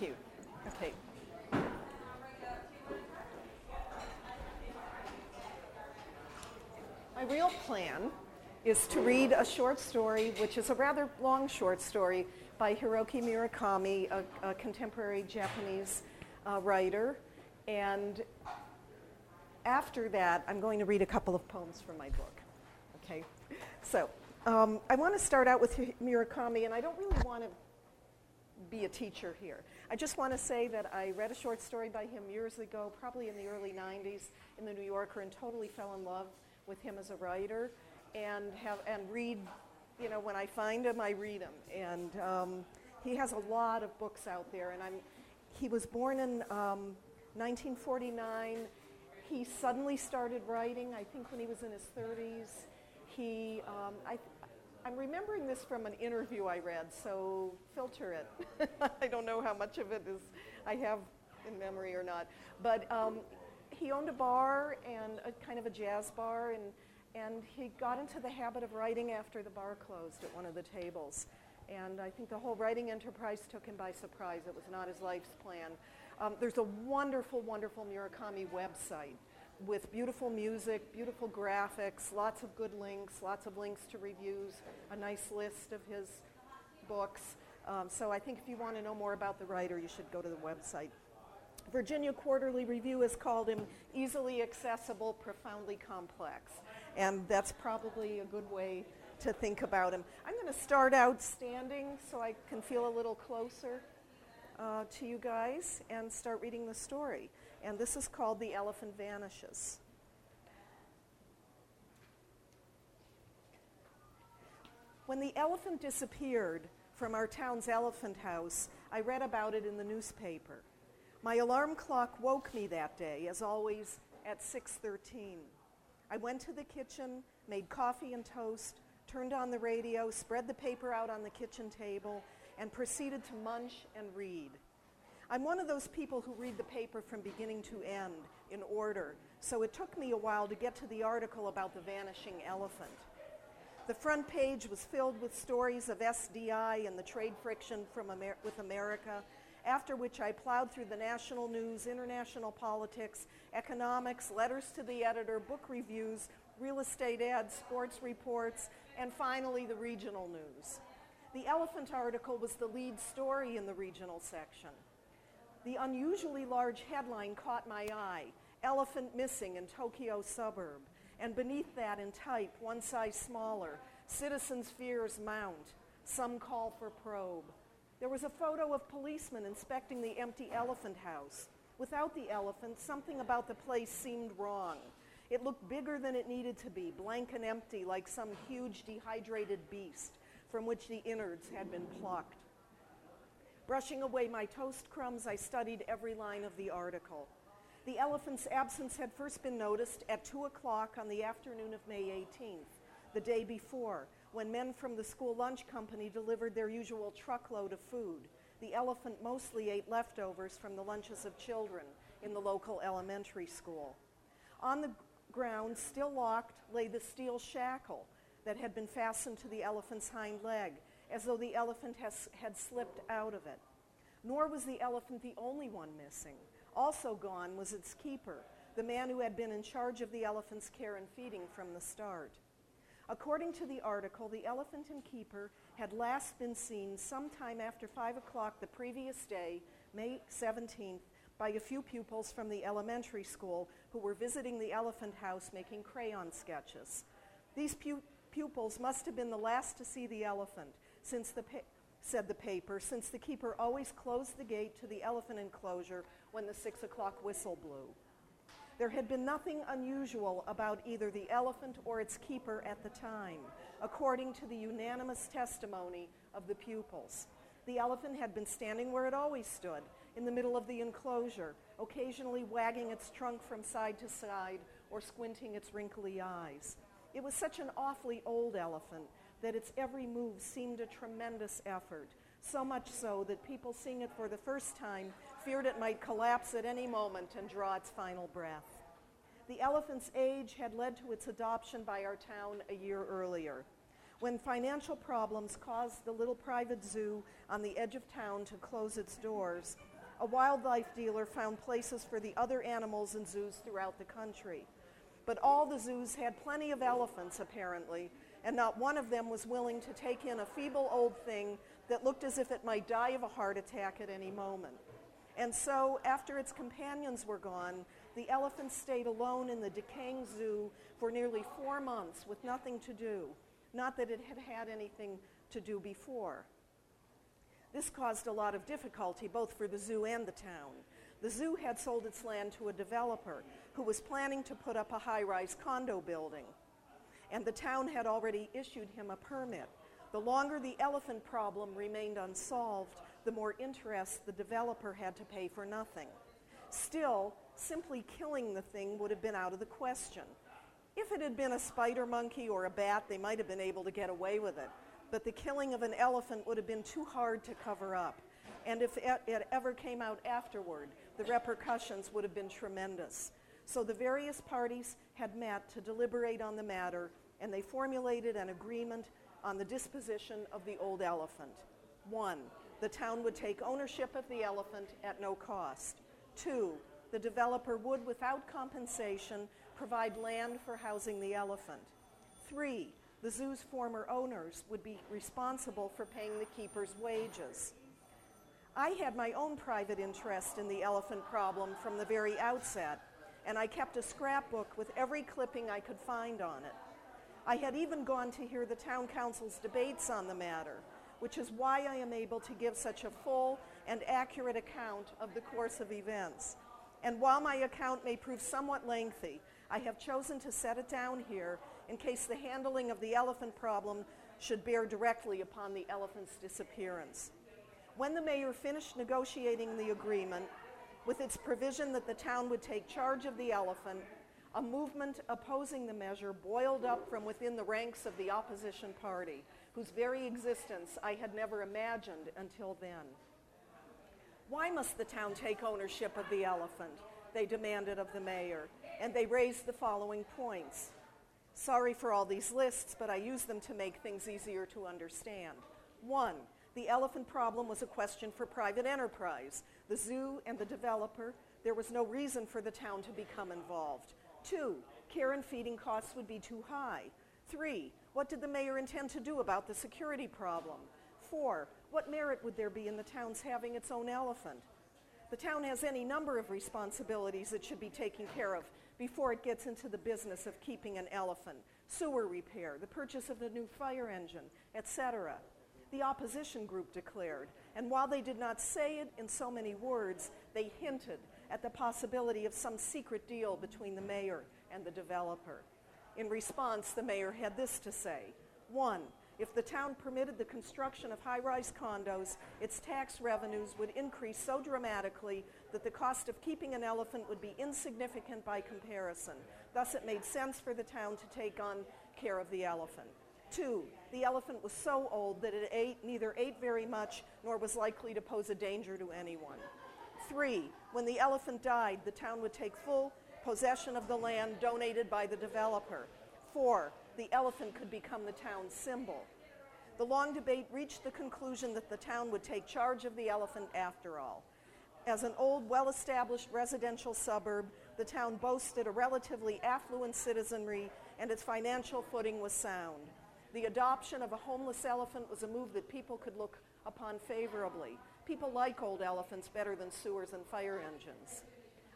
Thank you. Okay. My real plan is to read a short story, which is a rather long short story by Haruki Murakami, a, a contemporary Japanese uh, writer. And after that, I'm going to read a couple of poems from my book. Okay? So, um, I want to start out with Murakami, and I don't really want to be a teacher here. I just want to say that I read a short story by him years ago, probably in the early 90s, in the New Yorker, and totally fell in love with him as a writer, and have and read. You know, when I find him, I read him, and um, he has a lot of books out there. And I'm, he was born in um, 1949. He suddenly started writing, I think, when he was in his 30s. He, um, I, I'm remembering this from an interview I read, so filter it. I don't know how much of it is I have in memory or not. But um, he owned a bar and a kind of a jazz bar, and, and he got into the habit of writing after the bar closed at one of the tables. And I think the whole writing enterprise took him by surprise. It was not his life's plan. Um, there's a wonderful, wonderful Murakami website with beautiful music, beautiful graphics, lots of good links, lots of links to reviews, a nice list of his books. Um, so I think if you want to know more about the writer, you should go to the website. Virginia Quarterly Review has called him easily accessible, profoundly complex. And that's probably a good way to think about him. I'm going to start out standing so I can feel a little closer uh, to you guys and start reading the story and this is called The Elephant Vanishes. When the elephant disappeared from our town's elephant house, I read about it in the newspaper. My alarm clock woke me that day, as always, at 6:13. I went to the kitchen, made coffee and toast, turned on the radio, spread the paper out on the kitchen table, and proceeded to munch and read. I'm one of those people who read the paper from beginning to end in order, so it took me a while to get to the article about the vanishing elephant. The front page was filled with stories of SDI and the trade friction from Amer- with America, after which I plowed through the national news, international politics, economics, letters to the editor, book reviews, real estate ads, sports reports, and finally the regional news. The elephant article was the lead story in the regional section. The unusually large headline caught my eye Elephant Missing in Tokyo Suburb. And beneath that, in type, one size smaller, Citizens' Fears Mount. Some call for probe. There was a photo of policemen inspecting the empty elephant house. Without the elephant, something about the place seemed wrong. It looked bigger than it needed to be, blank and empty, like some huge dehydrated beast from which the innards had been plucked. Brushing away my toast crumbs, I studied every line of the article. The elephant's absence had first been noticed at 2 o'clock on the afternoon of May 18th, the day before, when men from the school lunch company delivered their usual truckload of food. The elephant mostly ate leftovers from the lunches of children in the local elementary school. On the ground, still locked, lay the steel shackle that had been fastened to the elephant's hind leg as though the elephant has, had slipped out of it. Nor was the elephant the only one missing. Also gone was its keeper, the man who had been in charge of the elephant's care and feeding from the start. According to the article, the elephant and keeper had last been seen sometime after 5 o'clock the previous day, May 17th, by a few pupils from the elementary school who were visiting the elephant house making crayon sketches. These pu- pupils must have been the last to see the elephant, since the said the paper, since the keeper always closed the gate to the elephant enclosure when the six o'clock whistle blew. There had been nothing unusual about either the elephant or its keeper at the time, according to the unanimous testimony of the pupils. The elephant had been standing where it always stood, in the middle of the enclosure, occasionally wagging its trunk from side to side or squinting its wrinkly eyes. It was such an awfully old elephant that its every move seemed a tremendous effort, so much so that people seeing it for the first time feared it might collapse at any moment and draw its final breath. The elephant's age had led to its adoption by our town a year earlier. when financial problems caused the little private zoo on the edge of town to close its doors, a wildlife dealer found places for the other animals in zoos throughout the country. But all the zoos had plenty of elephants, apparently, and not one of them was willing to take in a feeble old thing that looked as if it might die of a heart attack at any moment. And so, after its companions were gone, the elephant stayed alone in the decaying zoo for nearly four months with nothing to do. Not that it had had anything to do before. This caused a lot of difficulty both for the zoo and the town. The zoo had sold its land to a developer who was planning to put up a high rise condo building, and the town had already issued him a permit. The longer the elephant problem remained unsolved, the more interest the developer had to pay for nothing. Still, simply killing the thing would have been out of the question. If it had been a spider monkey or a bat, they might have been able to get away with it. But the killing of an elephant would have been too hard to cover up. And if it ever came out afterward, the repercussions would have been tremendous. So the various parties had met to deliberate on the matter, and they formulated an agreement on the disposition of the old elephant. One, the town would take ownership of the elephant at no cost. Two, the developer would, without compensation, provide land for housing the elephant. Three, the zoo's former owners would be responsible for paying the keeper's wages. I had my own private interest in the elephant problem from the very outset, and I kept a scrapbook with every clipping I could find on it. I had even gone to hear the town council's debates on the matter, which is why I am able to give such a full and accurate account of the course of events. And while my account may prove somewhat lengthy, I have chosen to set it down here in case the handling of the elephant problem should bear directly upon the elephant's disappearance. When the mayor finished negotiating the agreement, with its provision that the town would take charge of the elephant, a movement opposing the measure boiled up from within the ranks of the opposition party whose very existence I had never imagined until then. Why must the town take ownership of the elephant? They demanded of the mayor, and they raised the following points. Sorry for all these lists, but I use them to make things easier to understand. One, the elephant problem was a question for private enterprise. The zoo and the developer, there was no reason for the town to become involved. Two, care and feeding costs would be too high. Three, what did the mayor intend to do about the security problem? Four, what merit would there be in the town's having its own elephant? The town has any number of responsibilities it should be taking care of before it gets into the business of keeping an elephant sewer repair, the purchase of the new fire engine, etc. The opposition group declared, and while they did not say it in so many words, they hinted at the possibility of some secret deal between the mayor and the developer. In response, the mayor had this to say One, if the town permitted the construction of high rise condos, its tax revenues would increase so dramatically that the cost of keeping an elephant would be insignificant by comparison. Thus, it made sense for the town to take on care of the elephant. Two, the elephant was so old that it ate, neither ate very much nor was likely to pose a danger to anyone. Three, when the elephant died, the town would take full possession of the land donated by the developer. Four, the elephant could become the town's symbol. The long debate reached the conclusion that the town would take charge of the elephant after all. As an old, well established residential suburb, the town boasted a relatively affluent citizenry and its financial footing was sound. The adoption of a homeless elephant was a move that people could look upon favorably. People like old elephants better than sewers and fire engines.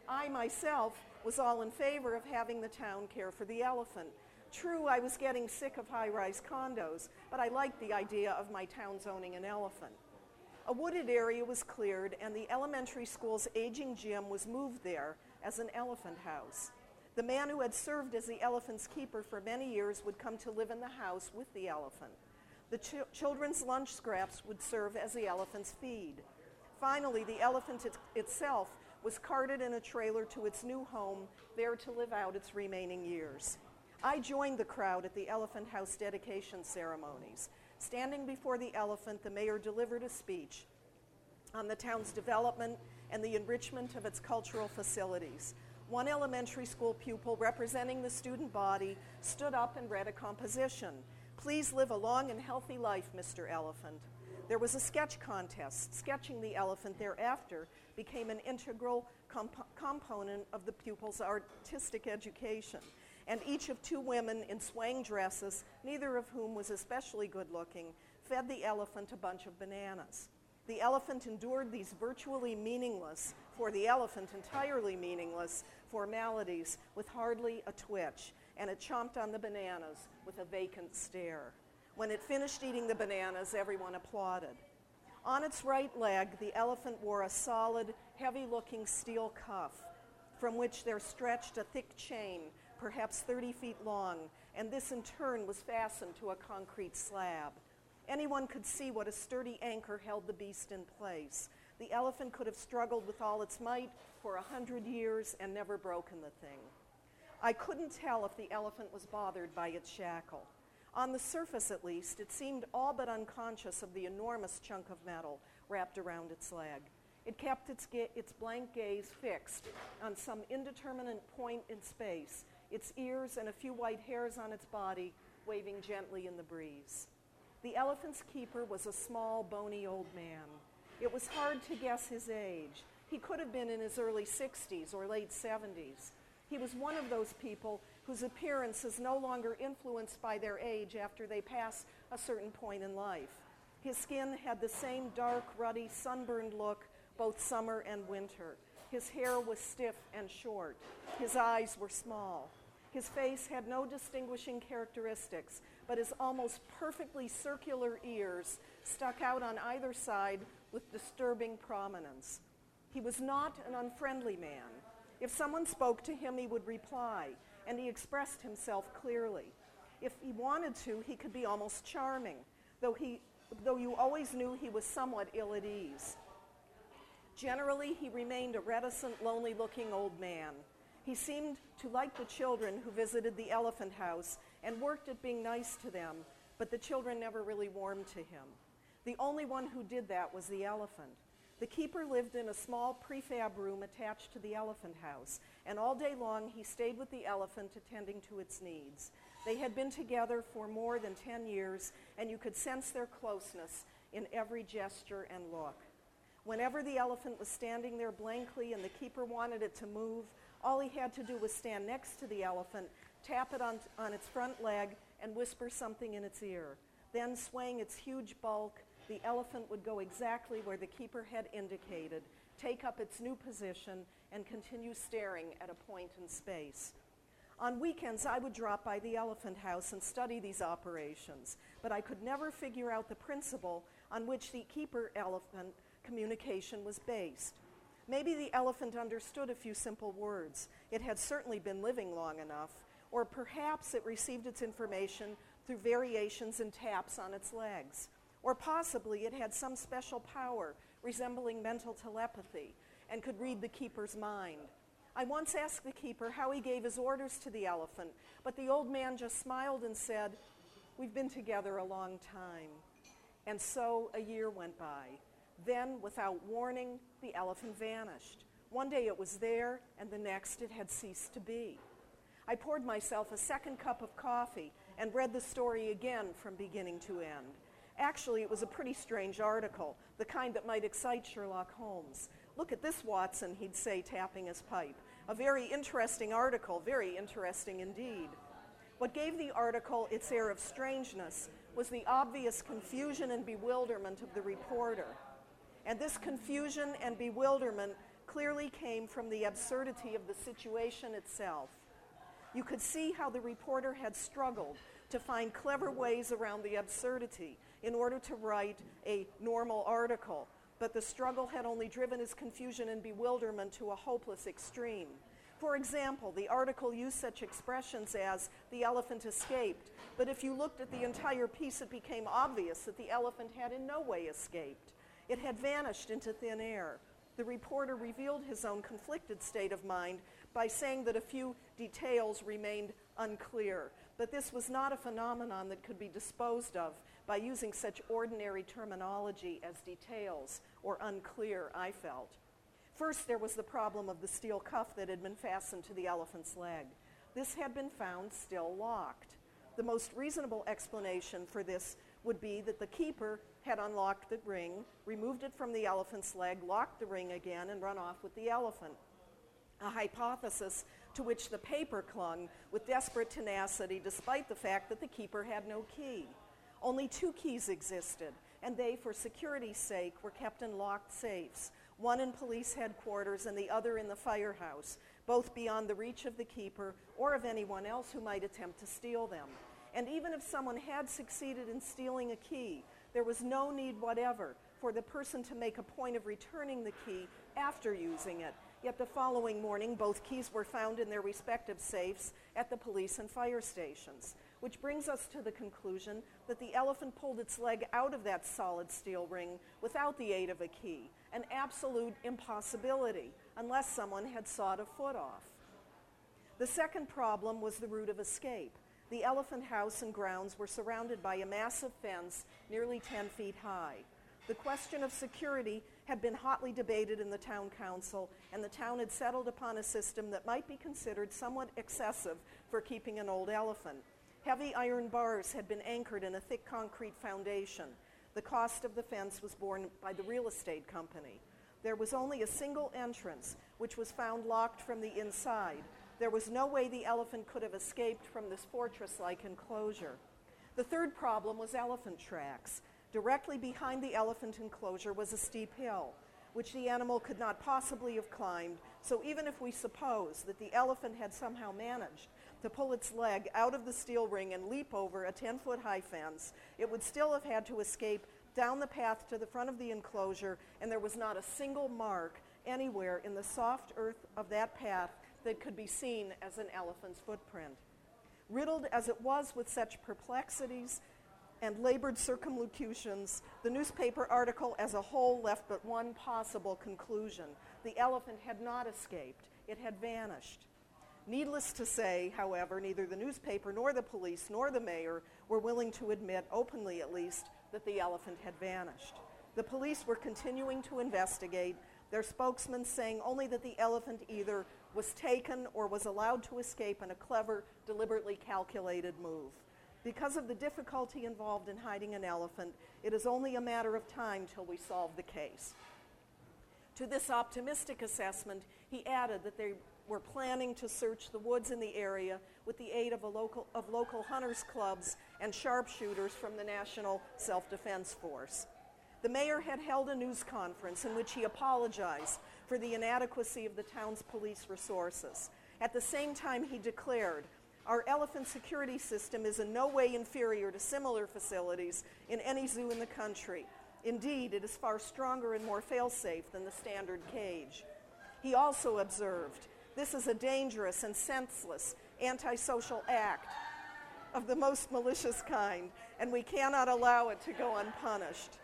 I myself was all in favor of having the town care for the elephant. True, I was getting sick of high rise condos, but I liked the idea of my town zoning an elephant. A wooded area was cleared, and the elementary school's aging gym was moved there as an elephant house. The man who had served as the elephant's keeper for many years would come to live in the house with the elephant. The ch- children's lunch scraps would serve as the elephant's feed. Finally, the elephant it- itself was carted in a trailer to its new home, there to live out its remaining years. I joined the crowd at the Elephant House dedication ceremonies. Standing before the elephant, the mayor delivered a speech on the town's development and the enrichment of its cultural facilities. One elementary school pupil representing the student body stood up and read a composition. Please live a long and healthy life, Mr. Elephant. There was a sketch contest. Sketching the elephant thereafter became an integral comp- component of the pupil's artistic education. And each of two women in swaying dresses, neither of whom was especially good looking, fed the elephant a bunch of bananas. The elephant endured these virtually meaningless, for the elephant entirely meaningless, formalities with hardly a twitch, and it chomped on the bananas with a vacant stare. When it finished eating the bananas, everyone applauded. On its right leg, the elephant wore a solid, heavy looking steel cuff from which there stretched a thick chain, perhaps 30 feet long, and this in turn was fastened to a concrete slab. Anyone could see what a sturdy anchor held the beast in place. The elephant could have struggled with all its might for a hundred years and never broken the thing. I couldn't tell if the elephant was bothered by its shackle. On the surface, at least, it seemed all but unconscious of the enormous chunk of metal wrapped around its leg. It kept its, ga- its blank gaze fixed on some indeterminate point in space, its ears and a few white hairs on its body waving gently in the breeze. The elephant's keeper was a small, bony old man. It was hard to guess his age. He could have been in his early 60s or late 70s. He was one of those people whose appearance is no longer influenced by their age after they pass a certain point in life. His skin had the same dark, ruddy, sunburned look both summer and winter. His hair was stiff and short. His eyes were small. His face had no distinguishing characteristics, but his almost perfectly circular ears stuck out on either side with disturbing prominence. He was not an unfriendly man. If someone spoke to him, he would reply, and he expressed himself clearly. If he wanted to, he could be almost charming, though, he, though you always knew he was somewhat ill at ease. Generally, he remained a reticent, lonely looking old man. He seemed to like the children who visited the elephant house and worked at being nice to them, but the children never really warmed to him. The only one who did that was the elephant. The keeper lived in a small prefab room attached to the elephant house, and all day long he stayed with the elephant attending to its needs. They had been together for more than 10 years, and you could sense their closeness in every gesture and look. Whenever the elephant was standing there blankly and the keeper wanted it to move, all he had to do was stand next to the elephant, tap it on, on its front leg, and whisper something in its ear. Then, swaying its huge bulk, the elephant would go exactly where the keeper had indicated, take up its new position, and continue staring at a point in space. On weekends, I would drop by the elephant house and study these operations, but I could never figure out the principle on which the keeper elephant communication was based. Maybe the elephant understood a few simple words. It had certainly been living long enough. Or perhaps it received its information through variations in taps on its legs. Or possibly it had some special power resembling mental telepathy and could read the keeper's mind. I once asked the keeper how he gave his orders to the elephant, but the old man just smiled and said, We've been together a long time. And so a year went by. Then, without warning, the elephant vanished. One day it was there, and the next it had ceased to be. I poured myself a second cup of coffee and read the story again from beginning to end. Actually, it was a pretty strange article, the kind that might excite Sherlock Holmes. Look at this, Watson, he'd say, tapping his pipe. A very interesting article, very interesting indeed. What gave the article its air of strangeness was the obvious confusion and bewilderment of the reporter. And this confusion and bewilderment clearly came from the absurdity of the situation itself. You could see how the reporter had struggled to find clever ways around the absurdity in order to write a normal article, but the struggle had only driven his confusion and bewilderment to a hopeless extreme. For example, the article used such expressions as, the elephant escaped, but if you looked at the entire piece, it became obvious that the elephant had in no way escaped. It had vanished into thin air. The reporter revealed his own conflicted state of mind by saying that a few details remained unclear, but this was not a phenomenon that could be disposed of by using such ordinary terminology as details or unclear, I felt. First, there was the problem of the steel cuff that had been fastened to the elephant's leg. This had been found still locked. The most reasonable explanation for this would be that the keeper had unlocked the ring, removed it from the elephant's leg, locked the ring again, and run off with the elephant. A hypothesis to which the paper clung with desperate tenacity despite the fact that the keeper had no key. Only two keys existed, and they, for security's sake, were kept in locked safes, one in police headquarters and the other in the firehouse, both beyond the reach of the keeper or of anyone else who might attempt to steal them. And even if someone had succeeded in stealing a key, there was no need whatever for the person to make a point of returning the key after using it. Yet the following morning, both keys were found in their respective safes at the police and fire stations, which brings us to the conclusion that the elephant pulled its leg out of that solid steel ring without the aid of a key, an absolute impossibility, unless someone had sawed a foot off. The second problem was the route of escape. The elephant house and grounds were surrounded by a massive fence nearly 10 feet high. The question of security had been hotly debated in the town council, and the town had settled upon a system that might be considered somewhat excessive for keeping an old elephant. Heavy iron bars had been anchored in a thick concrete foundation. The cost of the fence was borne by the real estate company. There was only a single entrance, which was found locked from the inside. There was no way the elephant could have escaped from this fortress like enclosure. The third problem was elephant tracks. Directly behind the elephant enclosure was a steep hill, which the animal could not possibly have climbed. So, even if we suppose that the elephant had somehow managed to pull its leg out of the steel ring and leap over a 10 foot high fence, it would still have had to escape down the path to the front of the enclosure, and there was not a single mark anywhere in the soft earth of that path that could be seen as an elephant's footprint. Riddled as it was with such perplexities and labored circumlocutions, the newspaper article as a whole left but one possible conclusion. The elephant had not escaped, it had vanished. Needless to say, however, neither the newspaper nor the police nor the mayor were willing to admit, openly at least, that the elephant had vanished. The police were continuing to investigate, their spokesman saying only that the elephant either was taken or was allowed to escape in a clever, deliberately calculated move. Because of the difficulty involved in hiding an elephant, it is only a matter of time till we solve the case. To this optimistic assessment, he added that they were planning to search the woods in the area with the aid of, local, of local hunters clubs and sharpshooters from the National Self Defense Force. The mayor had held a news conference in which he apologized for the inadequacy of the town's police resources. At the same time, he declared, Our elephant security system is in no way inferior to similar facilities in any zoo in the country. Indeed, it is far stronger and more fail safe than the standard cage. He also observed, This is a dangerous and senseless antisocial act of the most malicious kind, and we cannot allow it to go unpunished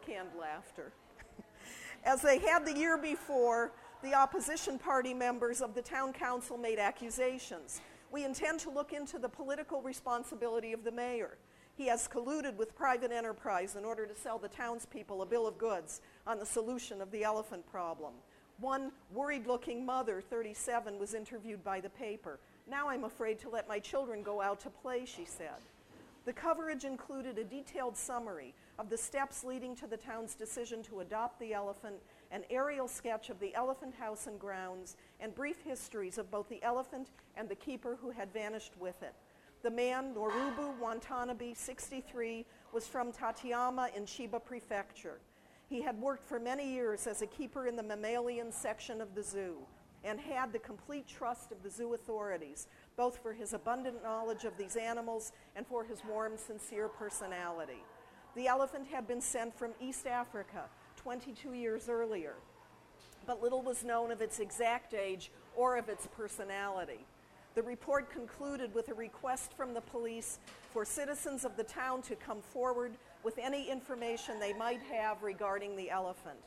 canned laughter. As they had the year before, the opposition party members of the town council made accusations. We intend to look into the political responsibility of the mayor. He has colluded with private enterprise in order to sell the townspeople a bill of goods on the solution of the elephant problem. One worried looking mother, 37, was interviewed by the paper. Now I'm afraid to let my children go out to play, she said. The coverage included a detailed summary of the steps leading to the town's decision to adopt the elephant, an aerial sketch of the elephant house and grounds, and brief histories of both the elephant and the keeper who had vanished with it. The man, Noboru Watanabe, 63, was from Tateyama in Chiba Prefecture. He had worked for many years as a keeper in the mammalian section of the zoo and had the complete trust of the zoo authorities, both for his abundant knowledge of these animals and for his warm, sincere personality. The elephant had been sent from East Africa 22 years earlier, but little was known of its exact age or of its personality. The report concluded with a request from the police for citizens of the town to come forward with any information they might have regarding the elephant.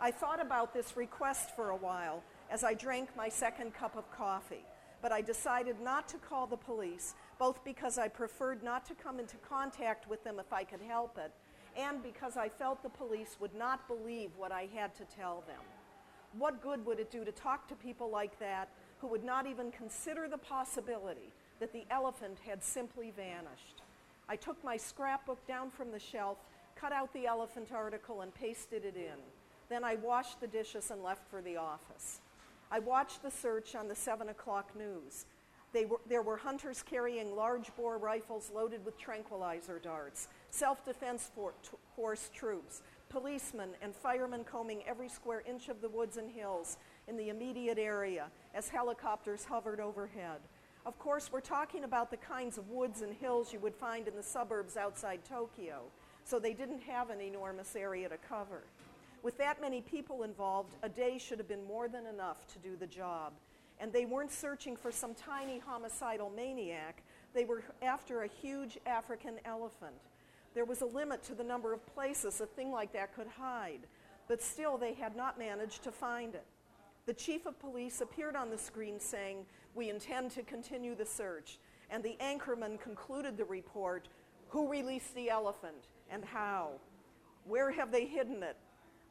I thought about this request for a while as I drank my second cup of coffee, but I decided not to call the police both because I preferred not to come into contact with them if I could help it, and because I felt the police would not believe what I had to tell them. What good would it do to talk to people like that who would not even consider the possibility that the elephant had simply vanished. I took my scrapbook down from the shelf, cut out the elephant article, and pasted it in. Then I washed the dishes and left for the office. I watched the search on the 7 o'clock news. Were, there were hunters carrying large bore rifles loaded with tranquilizer darts, self defense force troops, policemen, and firemen combing every square inch of the woods and hills in the immediate area as helicopters hovered overhead. Of course, we're talking about the kinds of woods and hills you would find in the suburbs outside Tokyo, so they didn't have an enormous area to cover. With that many people involved, a day should have been more than enough to do the job. And they weren't searching for some tiny homicidal maniac, they were after a huge African elephant. There was a limit to the number of places a thing like that could hide, but still they had not managed to find it. The chief of police appeared on the screen saying, We intend to continue the search. And the anchorman concluded the report Who released the elephant and how? Where have they hidden it?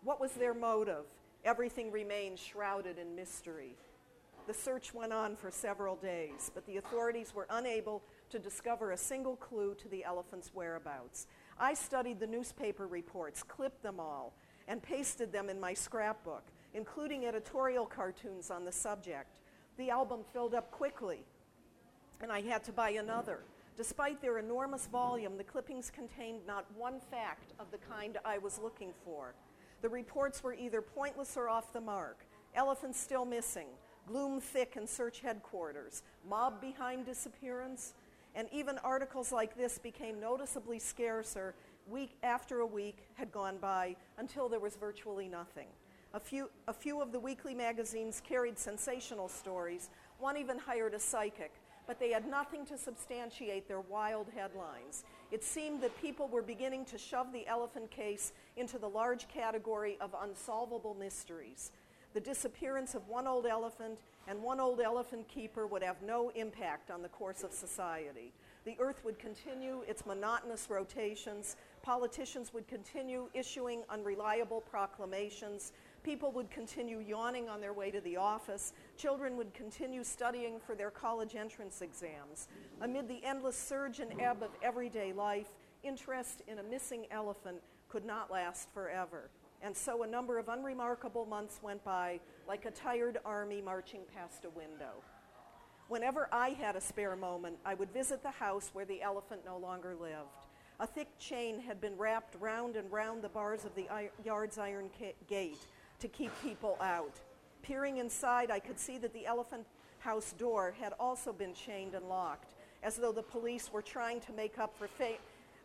What was their motive? Everything remained shrouded in mystery. The search went on for several days, but the authorities were unable to discover a single clue to the elephant's whereabouts. I studied the newspaper reports, clipped them all, and pasted them in my scrapbook, including editorial cartoons on the subject. The album filled up quickly, and I had to buy another. Despite their enormous volume, the clippings contained not one fact of the kind I was looking for. The reports were either pointless or off the mark. Elephants still missing, gloom thick in search headquarters, mob behind disappearance, and even articles like this became noticeably scarcer week after a week had gone by until there was virtually nothing. A few, a few of the weekly magazines carried sensational stories. One even hired a psychic, but they had nothing to substantiate their wild headlines. It seemed that people were beginning to shove the elephant case into the large category of unsolvable mysteries. The disappearance of one old elephant and one old elephant keeper would have no impact on the course of society. The earth would continue its monotonous rotations, politicians would continue issuing unreliable proclamations, people would continue yawning on their way to the office, children would continue studying for their college entrance exams. Amid the endless surge and ebb of everyday life, interest in a missing elephant could not last forever. And so a number of unremarkable months went by like a tired army marching past a window. Whenever I had a spare moment, I would visit the house where the elephant no longer lived. A thick chain had been wrapped round and round the bars of the yard's iron gate to keep people out. Peering inside, I could see that the elephant house door had also been chained and locked, as though the police were trying to make up for, fa-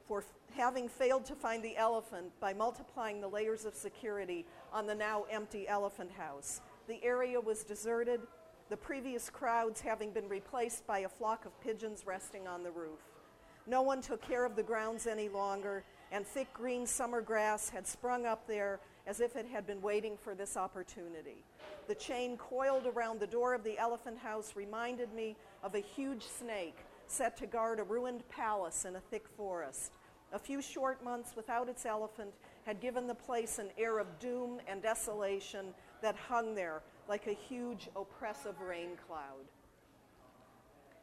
for having failed to find the elephant by multiplying the layers of security on the now empty elephant house. The area was deserted, the previous crowds having been replaced by a flock of pigeons resting on the roof. No one took care of the grounds any longer, and thick green summer grass had sprung up there as if it had been waiting for this opportunity. The chain coiled around the door of the elephant house reminded me of a huge snake set to guard a ruined palace in a thick forest. A few short months without its elephant had given the place an air of doom and desolation that hung there like a huge oppressive rain cloud.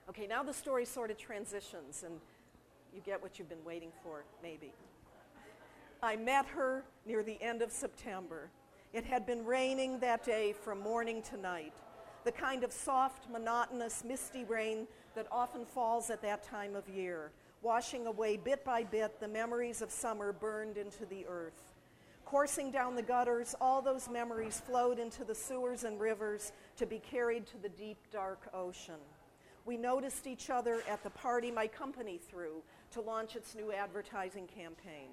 Okay, now the story sort of transitions, and you get what you've been waiting for, maybe. I met her near the end of September. It had been raining that day from morning to night, the kind of soft, monotonous, misty rain that often falls at that time of year, washing away bit by bit the memories of summer burned into the earth. Coursing down the gutters, all those memories flowed into the sewers and rivers to be carried to the deep, dark ocean. We noticed each other at the party my company threw to launch its new advertising campaign.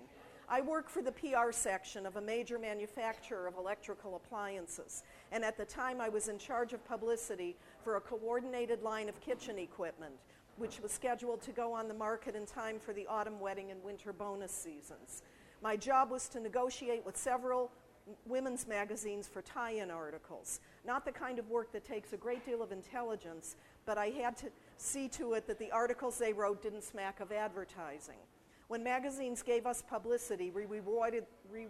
I work for the PR section of a major manufacturer of electrical appliances, and at the time I was in charge of publicity for a coordinated line of kitchen equipment, which was scheduled to go on the market in time for the autumn wedding and winter bonus seasons. My job was to negotiate with several women's magazines for tie in articles. Not the kind of work that takes a great deal of intelligence, but I had to see to it that the articles they wrote didn't smack of advertising. When magazines gave us publicity, we rewarded, we,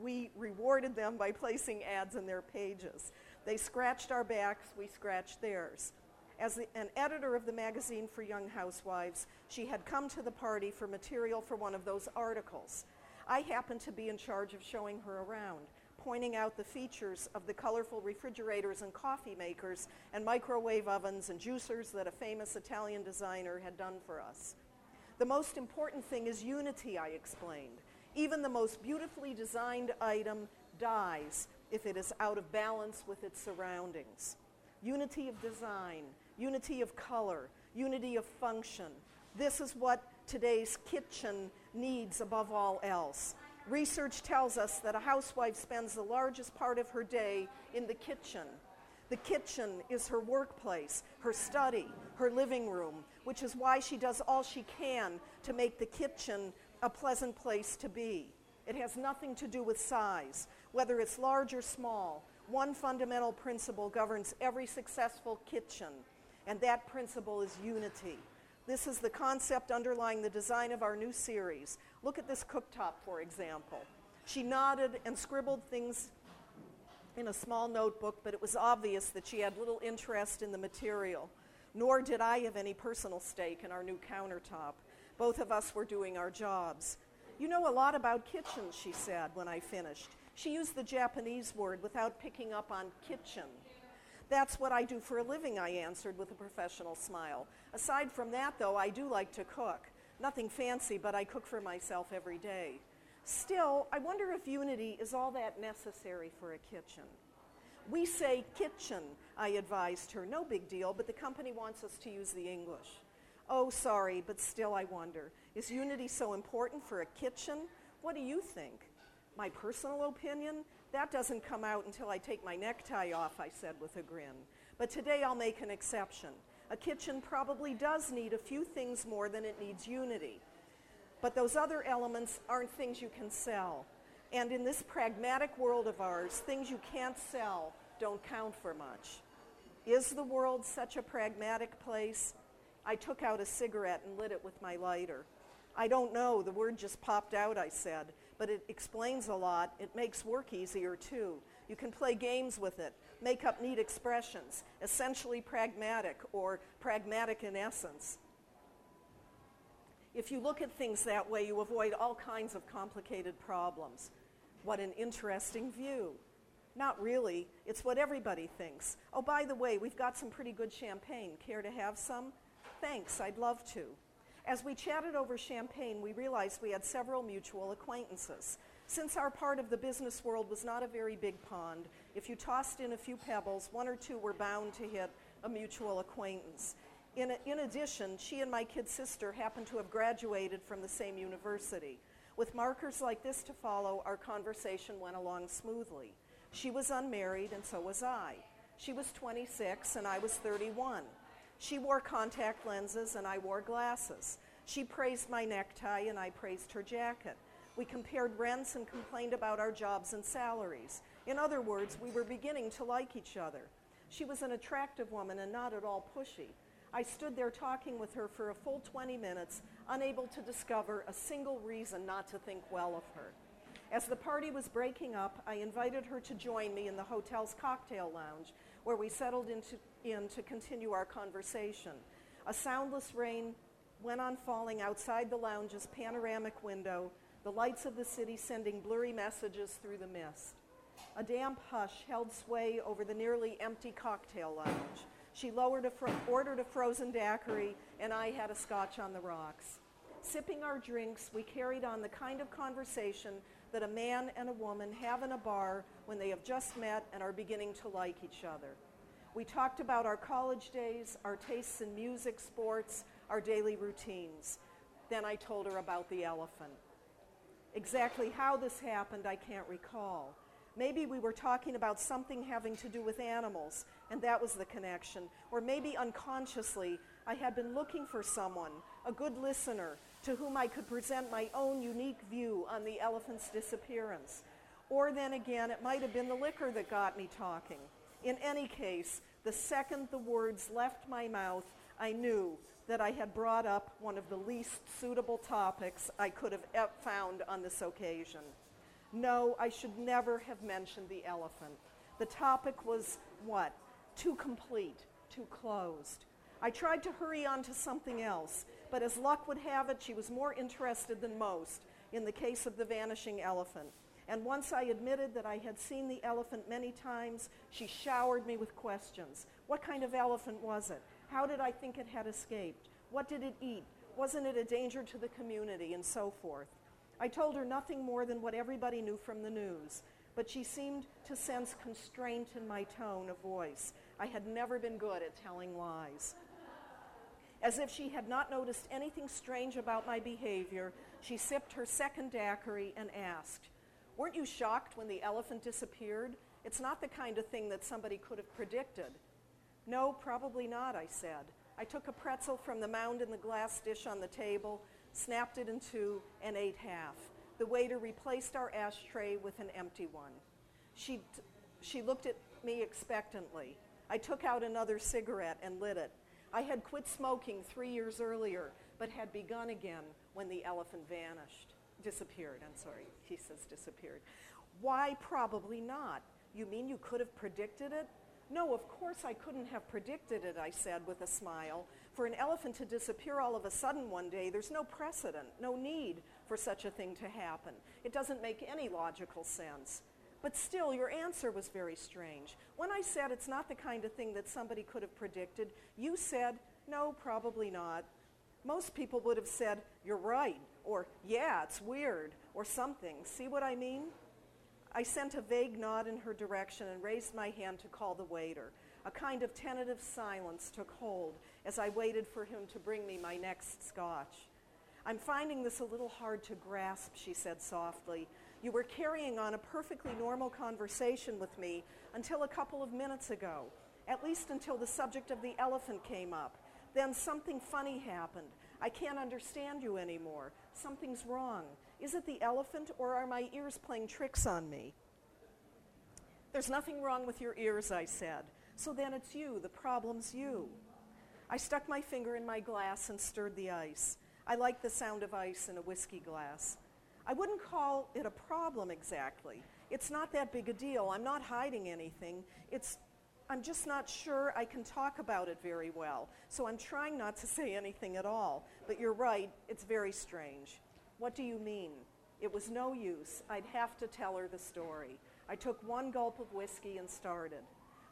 we rewarded them by placing ads in their pages. They scratched our backs, we scratched theirs. As the, an editor of the magazine for young housewives, she had come to the party for material for one of those articles. I happened to be in charge of showing her around, pointing out the features of the colorful refrigerators and coffee makers and microwave ovens and juicers that a famous Italian designer had done for us. The most important thing is unity, I explained. Even the most beautifully designed item dies if it is out of balance with its surroundings. Unity of design, unity of color, unity of function. This is what today's kitchen needs above all else. Research tells us that a housewife spends the largest part of her day in the kitchen. The kitchen is her workplace, her study, her living room, which is why she does all she can to make the kitchen a pleasant place to be. It has nothing to do with size, whether it's large or small. One fundamental principle governs every successful kitchen, and that principle is unity. This is the concept underlying the design of our new series. Look at this cooktop, for example. She nodded and scribbled things in a small notebook, but it was obvious that she had little interest in the material. Nor did I have any personal stake in our new countertop. Both of us were doing our jobs. You know a lot about kitchens, she said when I finished. She used the Japanese word without picking up on kitchen. That's what I do for a living, I answered with a professional smile. Aside from that, though, I do like to cook. Nothing fancy, but I cook for myself every day. Still, I wonder if unity is all that necessary for a kitchen. We say kitchen, I advised her. No big deal, but the company wants us to use the English. Oh, sorry, but still I wonder is unity so important for a kitchen? What do you think? My personal opinion? That doesn't come out until I take my necktie off, I said with a grin. But today I'll make an exception. A kitchen probably does need a few things more than it needs unity. But those other elements aren't things you can sell. And in this pragmatic world of ours, things you can't sell don't count for much. Is the world such a pragmatic place? I took out a cigarette and lit it with my lighter. I don't know, the word just popped out, I said, but it explains a lot. It makes work easier, too. You can play games with it, make up neat expressions, essentially pragmatic or pragmatic in essence. If you look at things that way, you avoid all kinds of complicated problems. What an interesting view. Not really. It's what everybody thinks. Oh, by the way, we've got some pretty good champagne. Care to have some? Thanks, I'd love to. As we chatted over champagne, we realized we had several mutual acquaintances. Since our part of the business world was not a very big pond, if you tossed in a few pebbles, one or two were bound to hit a mutual acquaintance. In, a, in addition, she and my kid sister happened to have graduated from the same university. With markers like this to follow, our conversation went along smoothly. She was unmarried, and so was I. She was 26, and I was 31. She wore contact lenses and I wore glasses. She praised my necktie and I praised her jacket. We compared rents and complained about our jobs and salaries. In other words, we were beginning to like each other. She was an attractive woman and not at all pushy. I stood there talking with her for a full 20 minutes, unable to discover a single reason not to think well of her. As the party was breaking up, I invited her to join me in the hotel's cocktail lounge where we settled into, in to continue our conversation. A soundless rain went on falling outside the lounge's panoramic window, the lights of the city sending blurry messages through the mist. A damp hush held sway over the nearly empty cocktail lounge. She a ordered a frozen daiquiri, and I had a scotch on the rocks. Sipping our drinks, we carried on the kind of conversation that a man and a woman have in a bar when they have just met and are beginning to like each other. We talked about our college days, our tastes in music, sports, our daily routines. Then I told her about the elephant. Exactly how this happened, I can't recall. Maybe we were talking about something having to do with animals, and that was the connection. Or maybe unconsciously, I had been looking for someone, a good listener, to whom I could present my own unique view on the elephant's disappearance. Or then again, it might have been the liquor that got me talking. In any case, the second the words left my mouth, I knew that I had brought up one of the least suitable topics I could have found on this occasion. No, I should never have mentioned the elephant. The topic was what? Too complete, too closed. I tried to hurry on to something else, but as luck would have it, she was more interested than most in the case of the vanishing elephant. And once I admitted that I had seen the elephant many times, she showered me with questions. What kind of elephant was it? How did I think it had escaped? What did it eat? Wasn't it a danger to the community? And so forth. I told her nothing more than what everybody knew from the news, but she seemed to sense constraint in my tone of voice. I had never been good at telling lies. As if she had not noticed anything strange about my behavior, she sipped her second daiquiri and asked, Weren't you shocked when the elephant disappeared? It's not the kind of thing that somebody could have predicted. No, probably not, I said. I took a pretzel from the mound in the glass dish on the table, snapped it in two, and ate half. The waiter replaced our ashtray with an empty one. She, t- she looked at me expectantly. I took out another cigarette and lit it. I had quit smoking three years earlier, but had begun again when the elephant vanished. Disappeared, I'm sorry. He says disappeared. Why probably not? You mean you could have predicted it? No, of course I couldn't have predicted it, I said with a smile. For an elephant to disappear all of a sudden one day, there's no precedent, no need for such a thing to happen. It doesn't make any logical sense. But still, your answer was very strange. When I said it's not the kind of thing that somebody could have predicted, you said, no, probably not. Most people would have said, you're right, or yeah, it's weird, or something. See what I mean? I sent a vague nod in her direction and raised my hand to call the waiter. A kind of tentative silence took hold as I waited for him to bring me my next scotch. I'm finding this a little hard to grasp, she said softly. You were carrying on a perfectly normal conversation with me until a couple of minutes ago, at least until the subject of the elephant came up. Then something funny happened. I can't understand you anymore. Something's wrong. Is it the elephant or are my ears playing tricks on me? There's nothing wrong with your ears, I said. So then it's you. The problem's you. I stuck my finger in my glass and stirred the ice. I like the sound of ice in a whiskey glass. I wouldn't call it a problem exactly. It's not that big a deal. I'm not hiding anything. It's I'm just not sure I can talk about it very well. So I'm trying not to say anything at all. But you're right, it's very strange. What do you mean? It was no use. I'd have to tell her the story. I took one gulp of whiskey and started.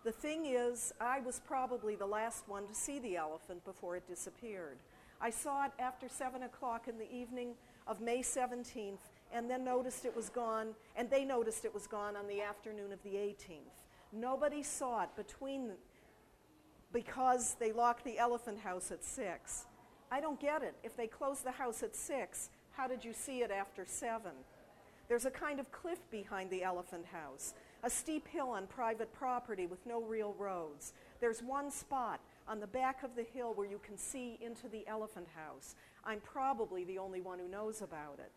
The thing is, I was probably the last one to see the elephant before it disappeared. I saw it after 7 o'clock in the evening of May 17th and then noticed it was gone, and they noticed it was gone on the afternoon of the 18th. Nobody saw it between because they locked the elephant house at 6. I don't get it. If they closed the house at 6, how did you see it after seven? There's a kind of cliff behind the elephant house, a steep hill on private property with no real roads. There's one spot on the back of the hill where you can see into the elephant house. I'm probably the only one who knows about it.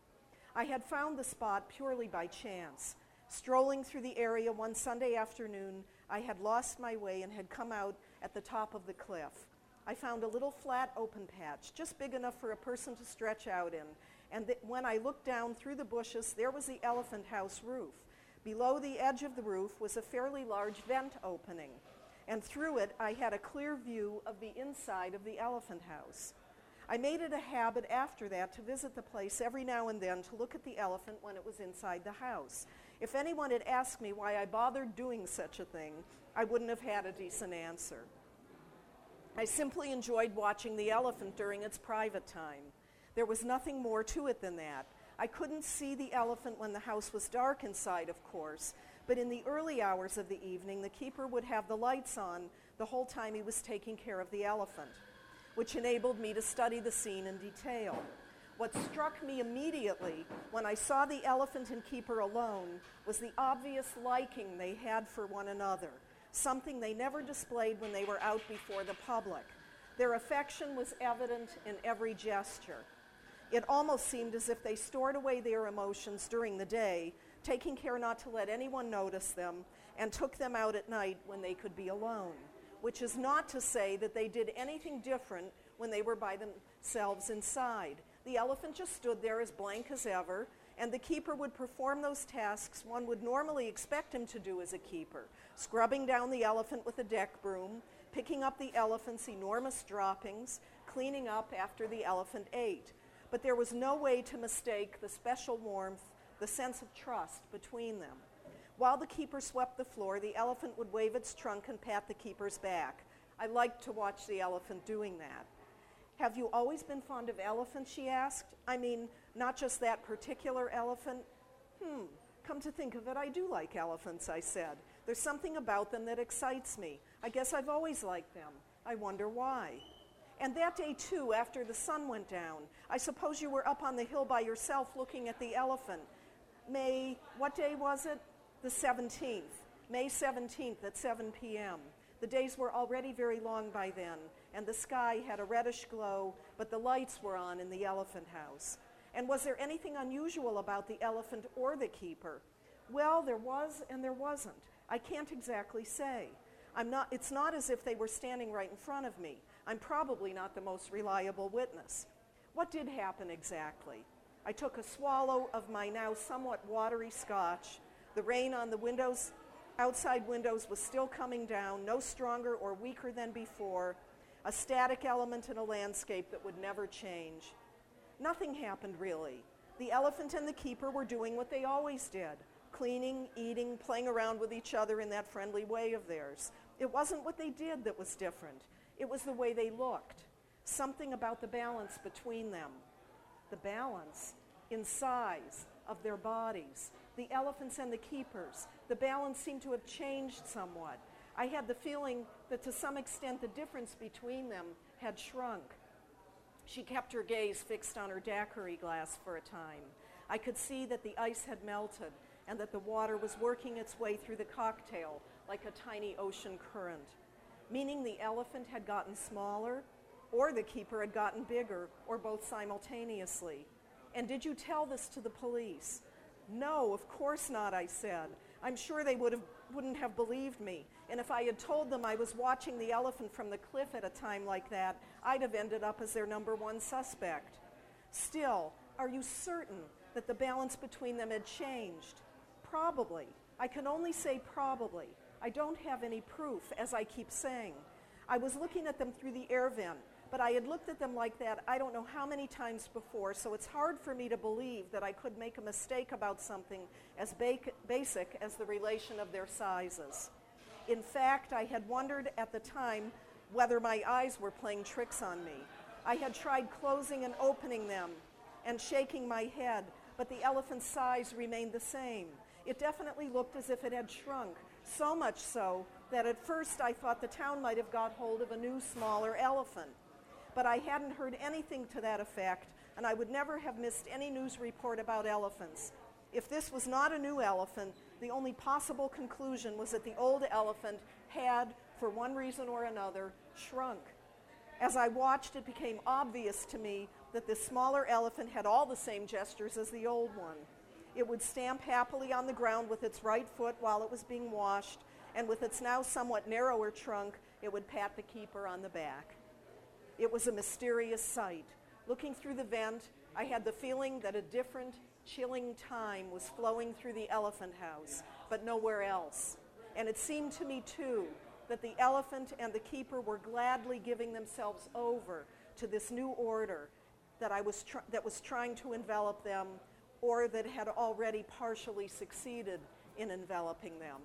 I had found the spot purely by chance. Strolling through the area one Sunday afternoon, I had lost my way and had come out at the top of the cliff. I found a little flat open patch, just big enough for a person to stretch out in, and th- when I looked down through the bushes, there was the elephant house roof. Below the edge of the roof was a fairly large vent opening, and through it I had a clear view of the inside of the elephant house. I made it a habit after that to visit the place every now and then to look at the elephant when it was inside the house. If anyone had asked me why I bothered doing such a thing, I wouldn't have had a decent answer. I simply enjoyed watching the elephant during its private time. There was nothing more to it than that. I couldn't see the elephant when the house was dark inside, of course, but in the early hours of the evening, the keeper would have the lights on the whole time he was taking care of the elephant, which enabled me to study the scene in detail. What struck me immediately when I saw the elephant and keeper alone was the obvious liking they had for one another, something they never displayed when they were out before the public. Their affection was evident in every gesture. It almost seemed as if they stored away their emotions during the day, taking care not to let anyone notice them, and took them out at night when they could be alone. Which is not to say that they did anything different when they were by themselves inside. The elephant just stood there as blank as ever, and the keeper would perform those tasks one would normally expect him to do as a keeper scrubbing down the elephant with a deck broom, picking up the elephant's enormous droppings, cleaning up after the elephant ate. But there was no way to mistake the special warmth, the sense of trust between them. While the keeper swept the floor, the elephant would wave its trunk and pat the keeper's back. I liked to watch the elephant doing that. Have you always been fond of elephants? she asked. I mean, not just that particular elephant. Hmm, come to think of it, I do like elephants, I said. There's something about them that excites me. I guess I've always liked them. I wonder why. And that day, too, after the sun went down, I suppose you were up on the hill by yourself looking at the elephant. May, what day was it? The 17th. May 17th at 7 p.m. The days were already very long by then, and the sky had a reddish glow, but the lights were on in the elephant house. And was there anything unusual about the elephant or the keeper? Well, there was and there wasn't. I can't exactly say. I'm not, it's not as if they were standing right in front of me. I'm probably not the most reliable witness. What did happen exactly? I took a swallow of my now somewhat watery scotch. The rain on the windows, outside windows, was still coming down, no stronger or weaker than before, a static element in a landscape that would never change. Nothing happened really. The elephant and the keeper were doing what they always did cleaning, eating, playing around with each other in that friendly way of theirs. It wasn't what they did that was different, it was the way they looked. Something about the balance between them. The balance in size of their bodies. The elephants and the keepers. The balance seemed to have changed somewhat. I had the feeling that to some extent the difference between them had shrunk. She kept her gaze fixed on her daiquiri glass for a time. I could see that the ice had melted and that the water was working its way through the cocktail like a tiny ocean current, meaning the elephant had gotten smaller or the keeper had gotten bigger or both simultaneously. And did you tell this to the police? No, of course not, I said. I'm sure they would have, wouldn't have believed me. And if I had told them I was watching the elephant from the cliff at a time like that, I'd have ended up as their number one suspect. Still, are you certain that the balance between them had changed? Probably. I can only say probably. I don't have any proof, as I keep saying. I was looking at them through the air vent, but I had looked at them like that I don't know how many times before, so it's hard for me to believe that I could make a mistake about something as ba- basic as the relation of their sizes. In fact, I had wondered at the time whether my eyes were playing tricks on me. I had tried closing and opening them and shaking my head, but the elephant's size remained the same. It definitely looked as if it had shrunk, so much so that at first I thought the town might have got hold of a new, smaller elephant. But I hadn't heard anything to that effect, and I would never have missed any news report about elephants. If this was not a new elephant, the only possible conclusion was that the old elephant had, for one reason or another, shrunk. As I watched, it became obvious to me that the smaller elephant had all the same gestures as the old one. It would stamp happily on the ground with its right foot while it was being washed, and with its now somewhat narrower trunk, it would pat the keeper on the back. It was a mysterious sight. Looking through the vent, I had the feeling that a different, chilling time was flowing through the elephant house, but nowhere else. And it seemed to me, too, that the elephant and the keeper were gladly giving themselves over to this new order that, I was tr- that was trying to envelop them or that had already partially succeeded in enveloping them.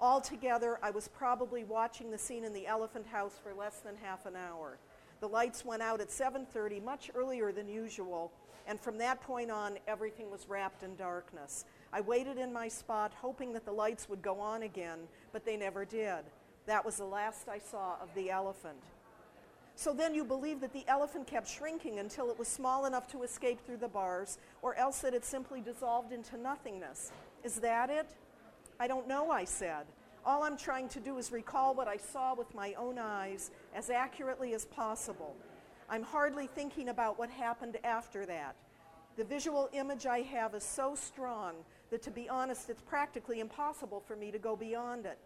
Altogether, I was probably watching the scene in the elephant house for less than half an hour. The lights went out at 7:30, much earlier than usual, and from that point on, everything was wrapped in darkness. I waited in my spot, hoping that the lights would go on again, but they never did. That was the last I saw of the elephant. So then you believe that the elephant kept shrinking until it was small enough to escape through the bars, or else that it simply dissolved into nothingness. Is that it? I don't know, I said. All I'm trying to do is recall what I saw with my own eyes as accurately as possible. I'm hardly thinking about what happened after that. The visual image I have is so strong that, to be honest, it's practically impossible for me to go beyond it.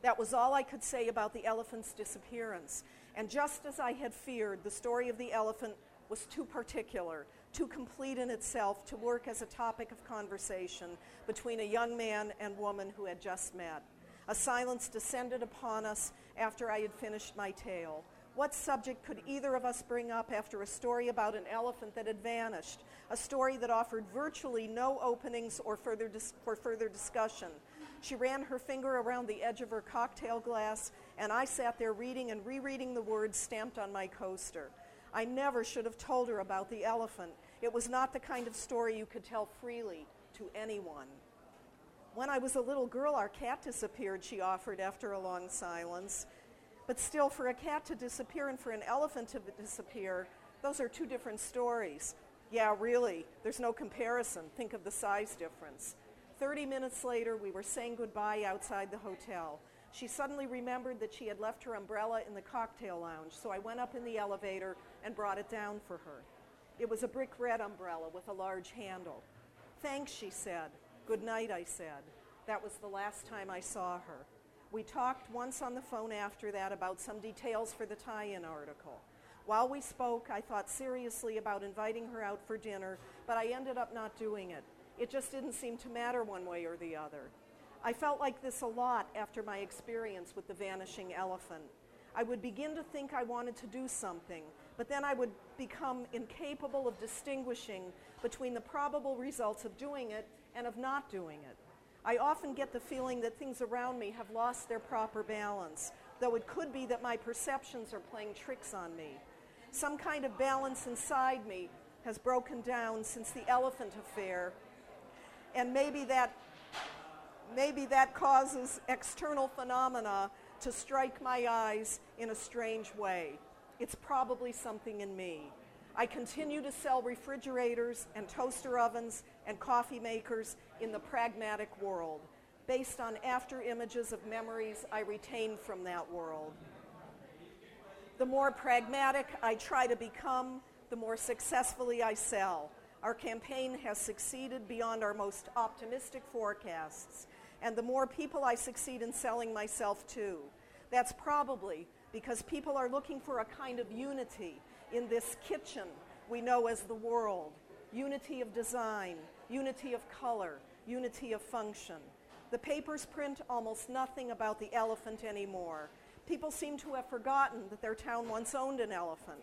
That was all I could say about the elephant's disappearance. And just as I had feared, the story of the elephant was too particular, too complete in itself to work as a topic of conversation between a young man and woman who had just met. A silence descended upon us, after I had finished my tale. What subject could either of us bring up after a story about an elephant that had vanished, a story that offered virtually no openings or further dis- for further discussion? She ran her finger around the edge of her cocktail glass, and I sat there reading and rereading the words stamped on my coaster. I never should have told her about the elephant. It was not the kind of story you could tell freely to anyone. When I was a little girl, our cat disappeared, she offered after a long silence. But still, for a cat to disappear and for an elephant to disappear, those are two different stories. Yeah, really, there's no comparison. Think of the size difference. Thirty minutes later, we were saying goodbye outside the hotel. She suddenly remembered that she had left her umbrella in the cocktail lounge, so I went up in the elevator and brought it down for her. It was a brick red umbrella with a large handle. Thanks, she said. Good night, I said. That was the last time I saw her. We talked once on the phone after that about some details for the tie in article. While we spoke, I thought seriously about inviting her out for dinner, but I ended up not doing it. It just didn't seem to matter one way or the other. I felt like this a lot after my experience with the vanishing elephant. I would begin to think I wanted to do something, but then I would become incapable of distinguishing between the probable results of doing it and of not doing it. I often get the feeling that things around me have lost their proper balance, though it could be that my perceptions are playing tricks on me. Some kind of balance inside me has broken down since the elephant affair, and maybe that maybe that causes external phenomena to strike my eyes in a strange way. It's probably something in me. I continue to sell refrigerators and toaster ovens and coffee makers in the pragmatic world, based on after images of memories I retain from that world. The more pragmatic I try to become, the more successfully I sell. Our campaign has succeeded beyond our most optimistic forecasts, and the more people I succeed in selling myself to. That's probably because people are looking for a kind of unity in this kitchen we know as the world unity of design, unity of color, unity of function. The papers print almost nothing about the elephant anymore. People seem to have forgotten that their town once owned an elephant.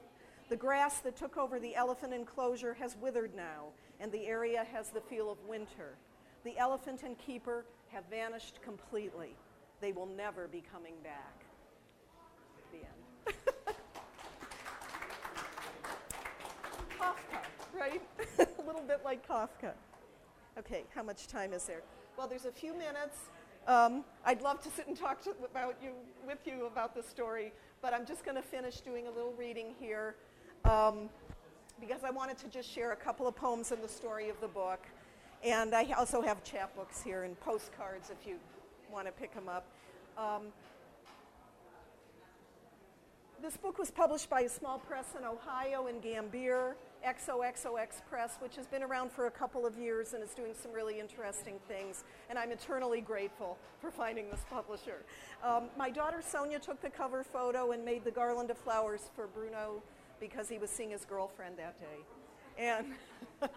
The grass that took over the elephant enclosure has withered now, and the area has the feel of winter. The elephant and keeper have vanished completely. They will never be coming back. The end. Kafka, right? a little bit like Kafka. Okay, how much time is there? Well, there's a few minutes. Um, I'd love to sit and talk to, about you, with you about the story, but I'm just going to finish doing a little reading here um, because I wanted to just share a couple of poems in the story of the book. And I also have chapbooks here and postcards if you want to pick them up. Um, this book was published by a small press in Ohio in Gambier. XOXOX Press, which has been around for a couple of years and is doing some really interesting things. And I'm eternally grateful for finding this publisher. Um, my daughter Sonia took the cover photo and made the garland of flowers for Bruno because he was seeing his girlfriend that day. And,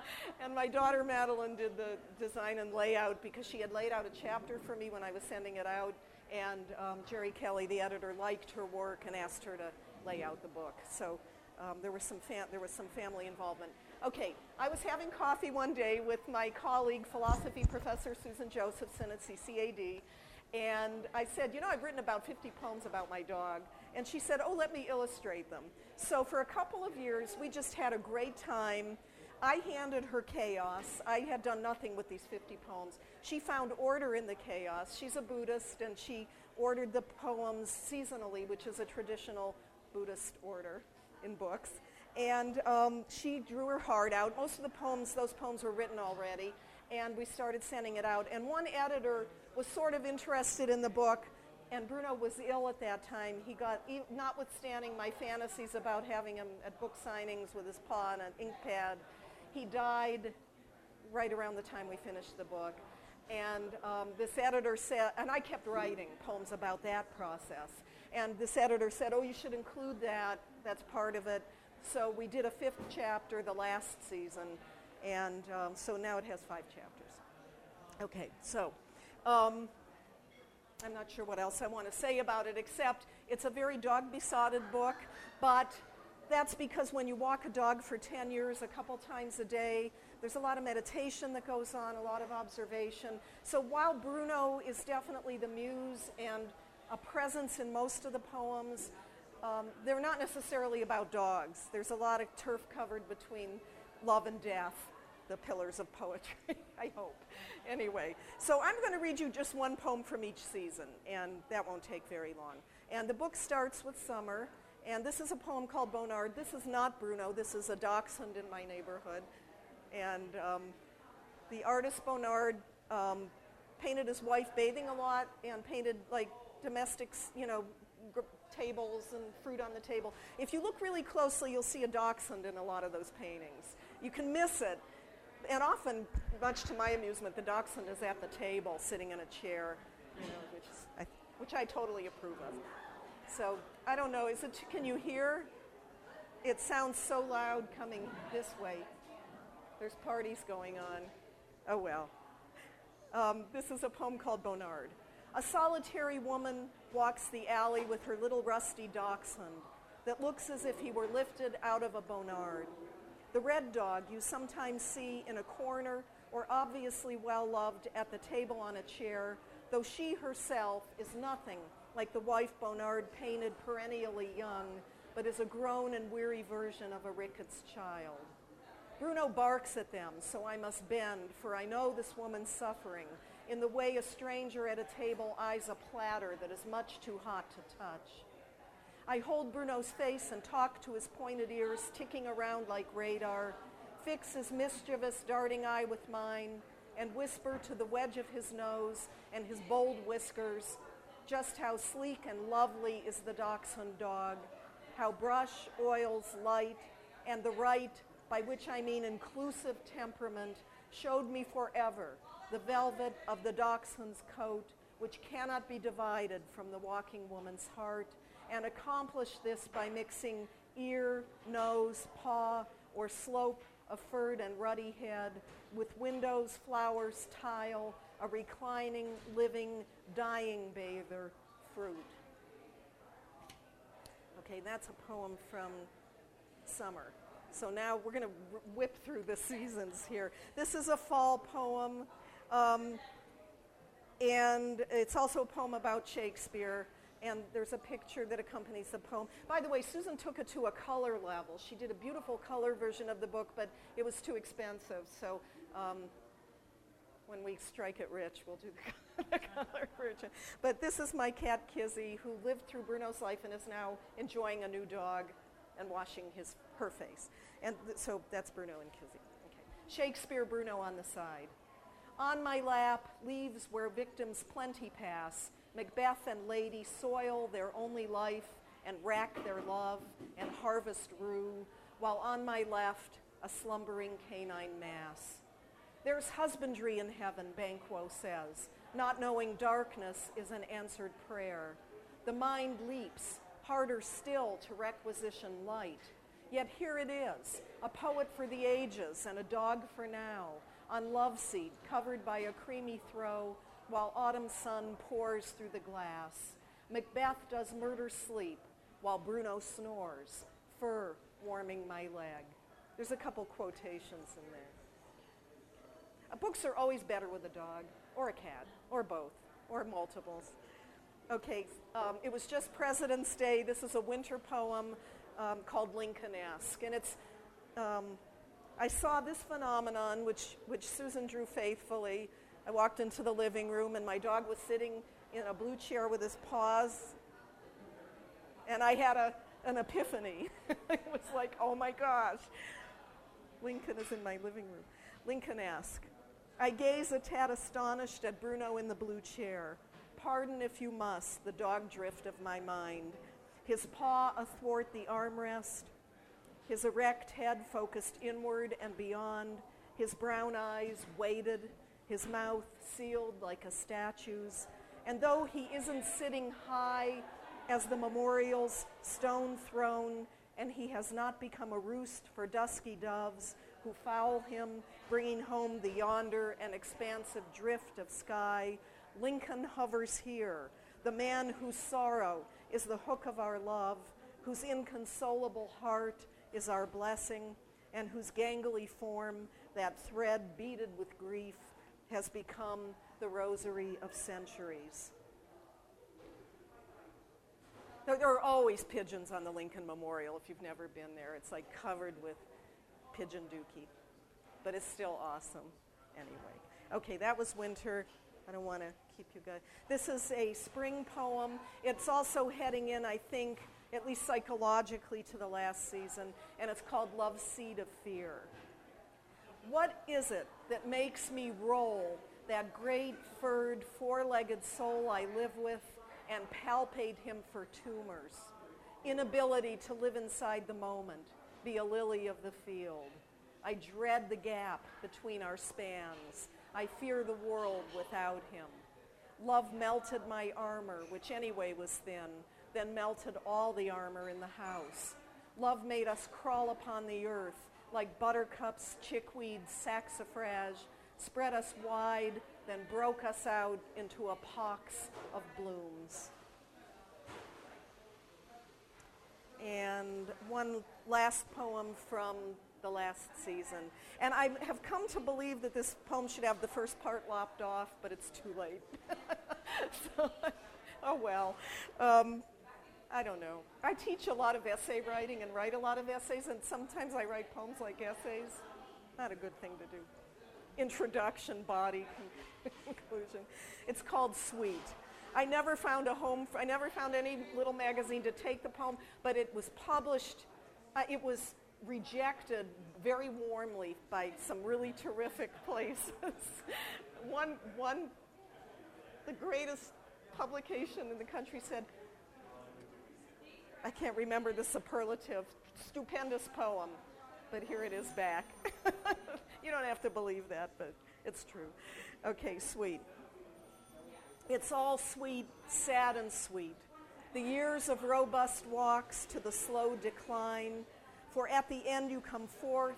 and my daughter Madeline did the design and layout because she had laid out a chapter for me when I was sending it out. And um, Jerry Kelly, the editor, liked her work and asked her to lay out the book. So um, there, was some fam- there was some family involvement. Okay, I was having coffee one day with my colleague, philosophy professor Susan Josephson at CCAD, and I said, You know, I've written about 50 poems about my dog. And she said, Oh, let me illustrate them. So for a couple of years, we just had a great time. I handed her chaos. I had done nothing with these 50 poems. She found order in the chaos. She's a Buddhist, and she ordered the poems seasonally, which is a traditional Buddhist order in books. And um, she drew her heart out. Most of the poems, those poems were written already, and we started sending it out. And one editor was sort of interested in the book, and Bruno was ill at that time. He got, notwithstanding my fantasies about having him at book signings with his paw on an ink pad, he died right around the time we finished the book. And um, this editor said, and I kept writing poems about that process. And this editor said, Oh, you should include that. That's part of it. So we did a fifth chapter the last season. And um, so now it has five chapters. Okay, so um, I'm not sure what else I want to say about it, except it's a very dog besotted book, but that's because when you walk a dog for 10 years, a couple times a day, there's a lot of meditation that goes on, a lot of observation. So while Bruno is definitely the muse and a presence in most of the poems, um, they're not necessarily about dogs. There's a lot of turf covered between love and death, the pillars of poetry, I hope. Anyway, so I'm going to read you just one poem from each season, and that won't take very long. And the book starts with summer, and this is a poem called Bonnard. This is not Bruno, this is a dachshund in my neighborhood. And um, the artist Bonnard um, painted his wife bathing a lot and painted like domestics, you know, tables and fruit on the table. If you look really closely, you'll see a dachshund in a lot of those paintings. You can miss it. And often, much to my amusement, the dachshund is at the table sitting in a chair, you know, which, I, which I totally approve of. So I don't know, is it, can you hear? It sounds so loud coming this way. There's parties going on. Oh well. Um, this is a poem called Bonnard. A solitary woman walks the alley with her little rusty dachshund that looks as if he were lifted out of a Bonnard. The red dog you sometimes see in a corner or obviously well loved at the table on a chair, though she herself is nothing like the wife Bonnard painted perennially young, but is a grown and weary version of a rickets child. Bruno barks at them, so I must bend, for I know this woman's suffering, in the way a stranger at a table eyes a platter that is much too hot to touch. I hold Bruno's face and talk to his pointed ears, ticking around like radar, fix his mischievous darting eye with mine, and whisper to the wedge of his nose and his bold whiskers just how sleek and lovely is the dachshund dog, how brush, oils, light, and the right, by which I mean inclusive temperament, showed me forever the velvet of the dachshund's coat, which cannot be divided from the walking woman's heart, and accomplish this by mixing ear, nose, paw, or slope of furred and ruddy head with windows, flowers, tile, a reclining, living, dying bather, fruit. Okay, that's a poem from summer. So now we're going to whip through the seasons here. This is a fall poem, um, and it's also a poem about Shakespeare. And there's a picture that accompanies the poem. By the way, Susan took it to a color level. She did a beautiful color version of the book, but it was too expensive. So um, when we strike it rich, we'll do the, color version. But this is my cat Kizzy, who lived through Bruno's life and is now enjoying a new dog and washing his her face. And th- so that's Bruno and Kizzy. Okay. Shakespeare Bruno on the side. On my lap, leaves where victims plenty pass. Macbeth and Lady soil their only life and rack their love and harvest rue, while on my left, a slumbering canine mass. There's husbandry in heaven, Banquo says. Not knowing darkness is an answered prayer. The mind leaps, harder still to requisition light. Yet here it is, a poet for the ages and a dog for now, on love seat, covered by a creamy throw, while autumn sun pours through the glass. Macbeth does murder sleep, while Bruno snores, fur warming my leg. There's a couple quotations in there. Uh, books are always better with a dog, or a cat, or both, or multiples. Okay, um, it was just President's Day. This is a winter poem um, called Lincoln-esque, and it's. Um, I saw this phenomenon, which which Susan drew faithfully. I walked into the living room, and my dog was sitting in a blue chair with his paws, and I had a an epiphany. it was like, oh my gosh, Lincoln is in my living room. Lincoln-esque. I gaze a tad astonished at Bruno in the blue chair. Pardon if you must the dog drift of my mind. His paw athwart the armrest, his erect head focused inward and beyond, his brown eyes weighted, his mouth sealed like a statue's. And though he isn't sitting high as the memorial's stone throne, and he has not become a roost for dusky doves, who foul him, bringing home the yonder and expansive drift of sky. Lincoln hovers here, the man whose sorrow is the hook of our love, whose inconsolable heart is our blessing, and whose gangly form, that thread beaded with grief, has become the rosary of centuries. There are always pigeons on the Lincoln Memorial if you've never been there. It's like covered with pigeon dookie, but it's still awesome anyway. Okay, that was winter. I don't want to keep you guys. This is a spring poem. It's also heading in, I think, at least psychologically, to the last season, and it's called Love Seed of Fear. What is it that makes me roll that great furred four legged soul I live with and palpate him for tumors? Inability to live inside the moment, be a lily of the field. I dread the gap between our spans. I fear the world without him. Love melted my armor, which anyway was thin, then melted all the armor in the house. Love made us crawl upon the earth like buttercups, chickweed, saxifrage, spread us wide, then broke us out into a pox of blooms. And one last poem from the last season. And I have come to believe that this poem should have the first part lopped off, but it's too late. so, oh well. Um, I don't know. I teach a lot of essay writing and write a lot of essays, and sometimes I write poems like essays. Not a good thing to do. Introduction, body, conclusion. It's called Sweet. I never found a home, I never found any little magazine to take the poem, but it was published, uh, it was rejected very warmly by some really terrific places. one, one, the greatest publication in the country said, I can't remember the superlative, stupendous poem, but here it is back. you don't have to believe that, but it's true. Okay, sweet. It's all sweet, sad and sweet. The years of robust walks to the slow decline, for at the end you come forth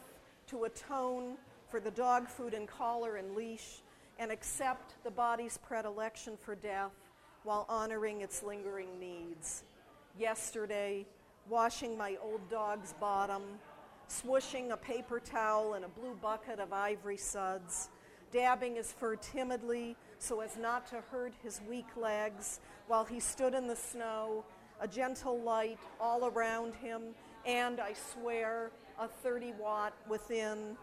to atone for the dog food and collar and leash and accept the body's predilection for death while honoring its lingering needs yesterday, washing my old dog's bottom, swooshing a paper towel in a blue bucket of ivory suds, dabbing his fur timidly so as not to hurt his weak legs while he stood in the snow, a gentle light all around him, and I swear, a 30 watt within,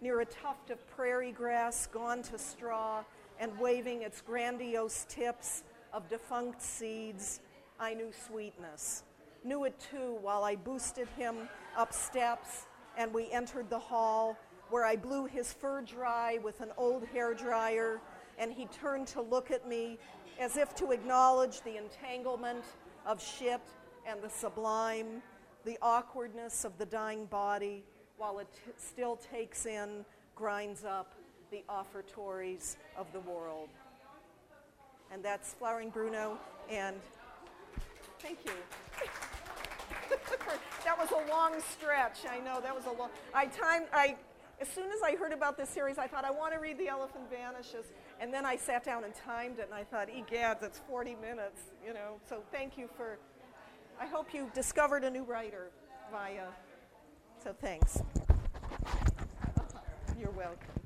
near a tuft of prairie grass gone to straw and waving its grandiose tips of defunct seeds I knew sweetness. Knew it too while I boosted him up steps and we entered the hall where I blew his fur dry with an old hair dryer and he turned to look at me as if to acknowledge the entanglement of shit and the sublime, the awkwardness of the dying body while it t- still takes in, grinds up the offertories of the world. And that's Flowering Bruno and Thank you. that was a long stretch. I know that was a long. I timed. I as soon as I heard about this series, I thought I want to read The Elephant Vanishes, and then I sat down and timed it, and I thought, egads, it's 40 minutes. You know. So thank you for. I hope you discovered a new writer via. So thanks. You're welcome.